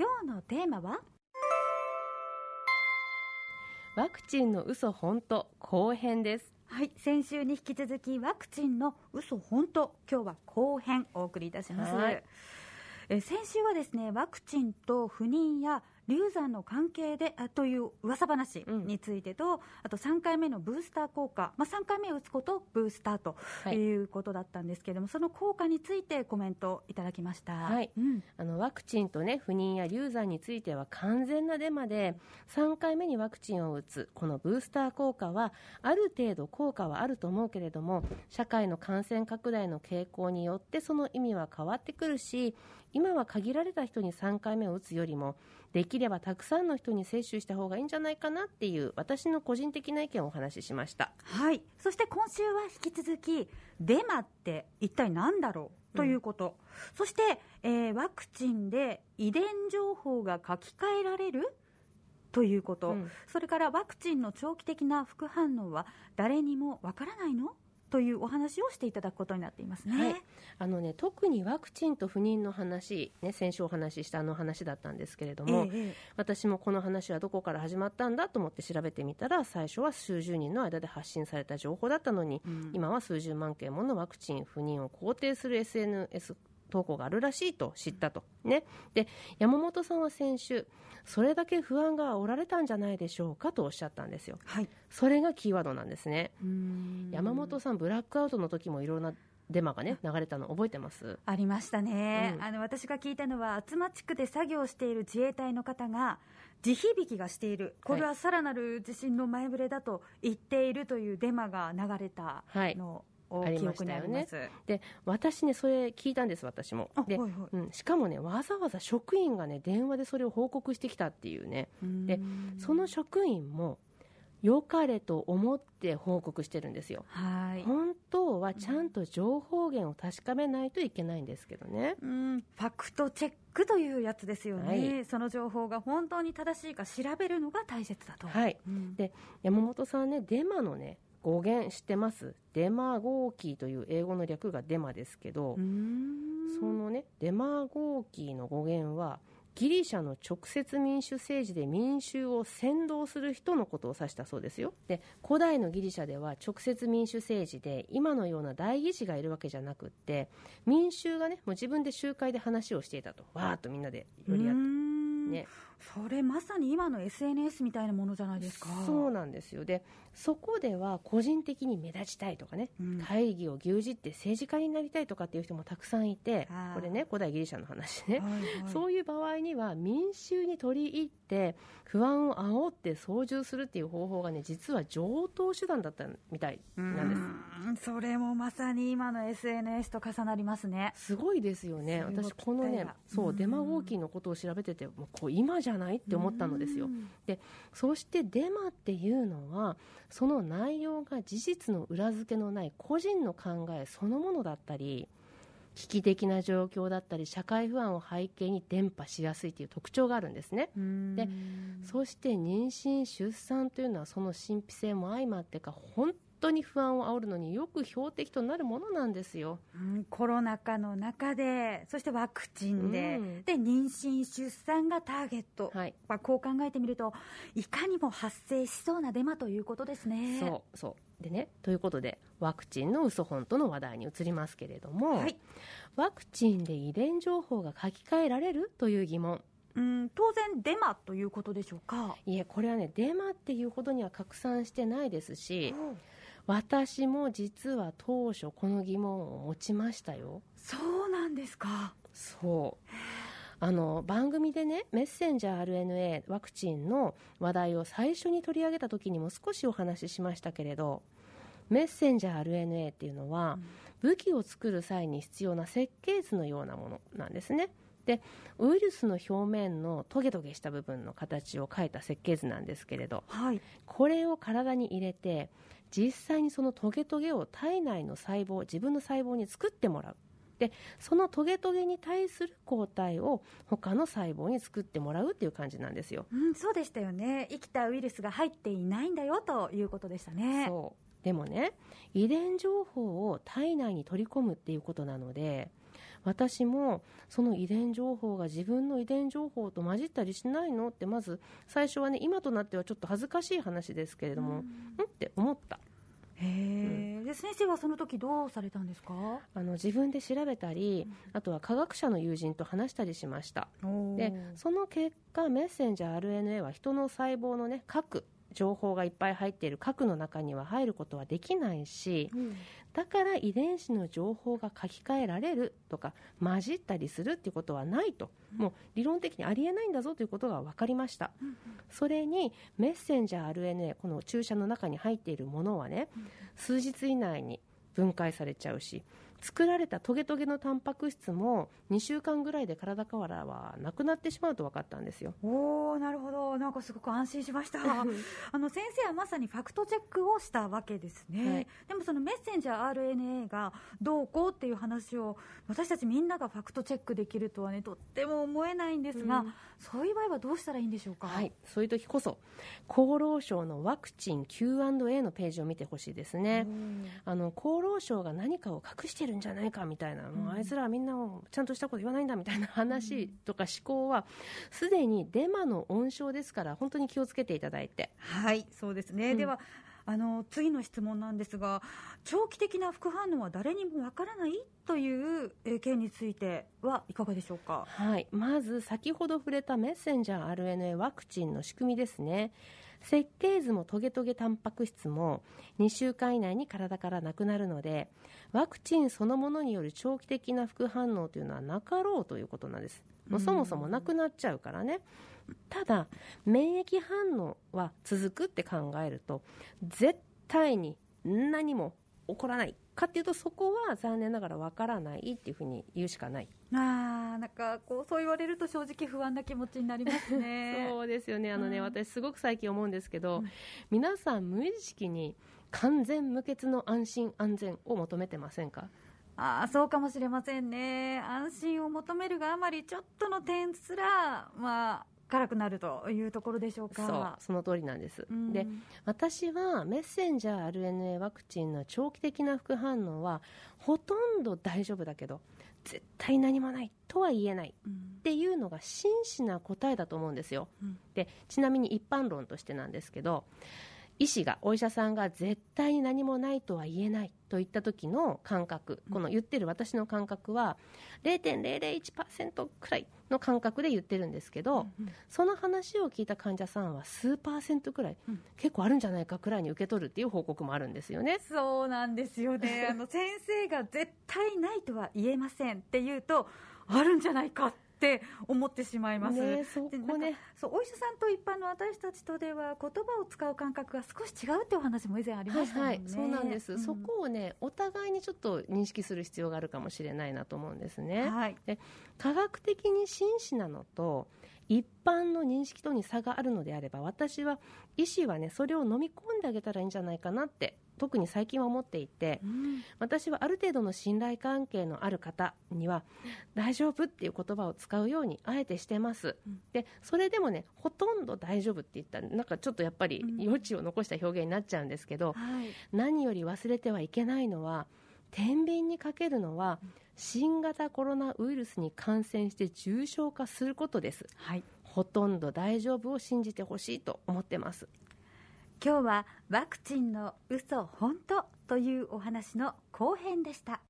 今日のテーマは？ワクチンの嘘本当後編です。はい先週に引き続きワクチンの嘘本当。今日は後編お送りいたします、はい、え先週はですねワクチンと不妊や流産の関係であという噂話についてと、うん、あと3回目のブースター効果、まあ、3回目打つことブースターとい。うことだったんですけれども、はい、その効果についてコメントいただきました、はい。うん、あのワクチンと、ね、不妊や流産については完全なデマで3回目にワクチンを打つこのブースター効果はある程度効果はあると思うけれども社会の感染拡大の傾向によってその意味は変わってくるし今は限られた人に3回目を打つよりもできればたくさんの人に接種した方がいいんじゃないかなっていう私の個人的な意見をお話ししました。はい。そして今週は引き続きデマって一体何だろうということ、うん、そして、えー、ワクチンで遺伝情報が書き換えられるということ、うん、それからワクチンの長期的な副反応は誰にもわからないの？というお話をしていただくことになっていますね。はい、あのね特にワクチンと不妊の話、ね、先週お話ししたあの話だったんですけれども、ええ、私もこの話はどこから始まったんだと思って調べてみたら最初は数十人の間で発信された情報だったのに、うん、今は数十万件ものワクチン不妊を肯定する SNS 投稿があるらしいと知ったと。ね、で山本さんは先週それだけ不安がおられたんじゃないでしょうかとおっしゃったんですよ、はい、それがキーワードなんですね。山本さんブラックアウトの時もいろんなデマがね流れたの覚えてます？ありましたね、うん、あの私が聞いたのは厚間地区で作業している自衛隊の方が地響きがしている。これはさらなる地震の前触れだと言っているというデマが流れたのありましたよね。で私ねそれ聞いたんです私も。で、はいはい、うん、しかもねわざわざ職員がね電話でそれを報告してきたっていうね。でその職員も良かれと思って報告してるんですよ。はい。本当はちゃんと情報源を確かめないといけないんですけどね。うん、ファクトチェックというやつですよね。はい、その情報が本当に正しいか調べるのが大切だと。はい。うん、で山本さんねデマのね語源知ってます？デマゴーキーという英語の略がデマですけどそのねデマゴーキーの語源はギリシャの直接民主政治で民衆を先導する人のことを指したそうですよ。で古代のギリシャでは直接民主政治で今のような代議士がいるわけじゃなくって民衆がねもう自分で集会で話をしていたと。わーっとみんなで寄り合って。ねそれまさに今の SNS みたいなものじゃないですか。そうなんですよ。でそこでは個人的に目立ちたいとかね、うん、会議を牛耳って政治家になりたいとかっていう人もたくさんいてこれね古代ギリシャの話ね、はいはい、そういう場合には民衆に取り入って不安を煽って操縦するっていう方法がね実は上等手段だったみたいなんです。それもまさに今の SNS と重なりますね。すごいですよね。私このねそうデマゴーキーのことを調べててもうこう今じゃないって思ったのですよ。でそしてデマっていうのはその内容が事実の裏付けのない個人の考えそのものだったり危機的な状況だったり社会不安を背景に伝播しやすいという特徴があるんですね。でそして妊娠出産というのはその神秘性も相まってか本当に不安を煽るのによく標的となるものなんですよ、うん、コロナ禍の中でそしてワクチンで、うん、で妊娠出産がターゲット、はい。まあ、こう考えてみるといかにも発生しそうなデマということですね。そうそう。でねということでワクチンの嘘本との話題に移りますけれども、はい、ワクチンで遺伝情報が書き換えられるという疑問。うん当然デマということでしょうか？いえこれはねデマっていうほどには拡散してないですし、私も実は当初この疑問を持ちましたよ。そうなんですか。そう。あの番組でねメッセンジャー RNA ワクチンの話題を最初に取り上げた時にも少しお話ししましたけれどメッセンジャー RNA っていうのは、武器を作る際に必要な設計図のようなものなんですね。でウイルスの表面のトゲトゲした部分の形を描いた設計図なんですけれど、はい、これを体に入れて実際にそのトゲトゲを体内の細胞自分の細胞に作ってもらう。でそのトゲトゲに対する抗体を他の細胞に作ってもらうっていう感じなんですよ、うん、そうでしたよね。生きたウイルスが入っていないんだよということでしたね。そう。でもね遺伝情報を体内に取り込むっていうことなので私もその遺伝情報が自分の遺伝情報と混じったりしないのってまず最初はね今となってはちょっと恥ずかしい話ですけれども、うん、って思った。へえ、うん、で先生はその時どうされたんですか？あの自分で調べたり、うん、あとは科学者の友人と話したりしましたでその結果メッセンジャー RNA は人の細胞のね核情報がいっぱい入っている核の中には入ることはできないし、うん、だから遺伝子の情報が書き換えられるとか混じったりするっていうことはないと、うん、もう理論的にありえないんだぞということが分かりました、うん、それにメッセンジャー RNA この注射の中に入っているものはね、数日以内に分解されちゃうし作られたトゲトゲのタンパク質も2週間ぐらいで体からはなくなってしまうと分かったんですよ。おおなるほど。なんかすごく安心しました。あの先生はまさにファクトチェックをしたわけですね、はい、でもそのメッセンジャー RNA がどうこうっていう話を私たちみんながファクトチェックできるとはねとっても思えないんですが、うん、そういう場合はどうしたらいいんでしょうか？はい。そういう時こそ厚労省のワクチン Q&A のページを見てほしいですね。あの厚労省が何かを隠してるんじゃないかみたいな、うん、あいつらはみんなをちゃんとしたこと言わないんだみたいな話とか思考はすでにデマの温床ですから本当に気をつけていただいて。はいそうですね、うん、ではあの次の質問なんですが長期的な副反応は誰にもわからないという件についてはいかがでしょうか、はい、まず先ほど触れたメッセンジャー RNA ワクチンの仕組みですね設計図もトゲトゲタンパク質も2週間以内に体からなくなるのでワクチンそのものによる長期的な副反応というのはなかろうということなんです、もうそもそもなくなっちゃうからね。ただ免疫反応は続くって考えると絶対に何も起こらないかっていうとそこは残念ながらわからないっていうふうに言うしかない。あなんかこうそう言われると正直不安な気持ちになりますね。そうですよね。あのね、うん、私すごく最近思うんですけど、うん、皆さん無意識に完全無欠の安心安全を求めてませんか？あそうかもしれませんね。安心を求めるがあまりちょっとの点すらまあ辛くなるというところでしょうか。そうその通りなんです、うん、で私はメッセンジャー RNA ワクチンの長期的な副反応はほとんど大丈夫だけど絶対何もないとは言えない、っていうのが真摯な答えだと思うんですよ、うん、でちなみに一般論としてなんですけど医師がお医者さんが絶対に何もないとは言えないといった時の感覚、この言ってる私の感覚は0.001%くらいの感覚で言ってるんですけど、その話を聞いた患者さんは数パーセントくらい、結構あるんじゃないかくらいに受け取るっていう報告もあるんですよね。そうなんですよね。あの先生が絶対ないとは言えませんって言うとあるんじゃないかって思ってしまいます。ね、そこね。そうお医者さんと一般の私たちとでは言葉を使う感覚が少し違うっていうお話も以前ありました、ね、はい、はい、そうなんです、うん、そこをねお互いにちょっと認識する必要があるかもしれないなと思うんですね。はい、で科学的に真摯なのと一般の認識とに差があるのであれば私は医師はねそれを飲み込んであげたらいいんじゃないかなって特に最近は思っていて、うん、私はある程度の信頼関係のある方には大丈夫っていう言葉を使うようにあえてしてます、うん、でそれでもねほとんど大丈夫って言ったらなんかちょっとやっぱり余地を残した表現になっちゃうんですけど、うんはい、何より忘れてはいけないのは天秤にかけるのは、新型コロナウイルスに感染して重症化することです、はい、ほとんど大丈夫を信じてほしいと思ってます今日はワクチンの嘘本当というお話の後編でした。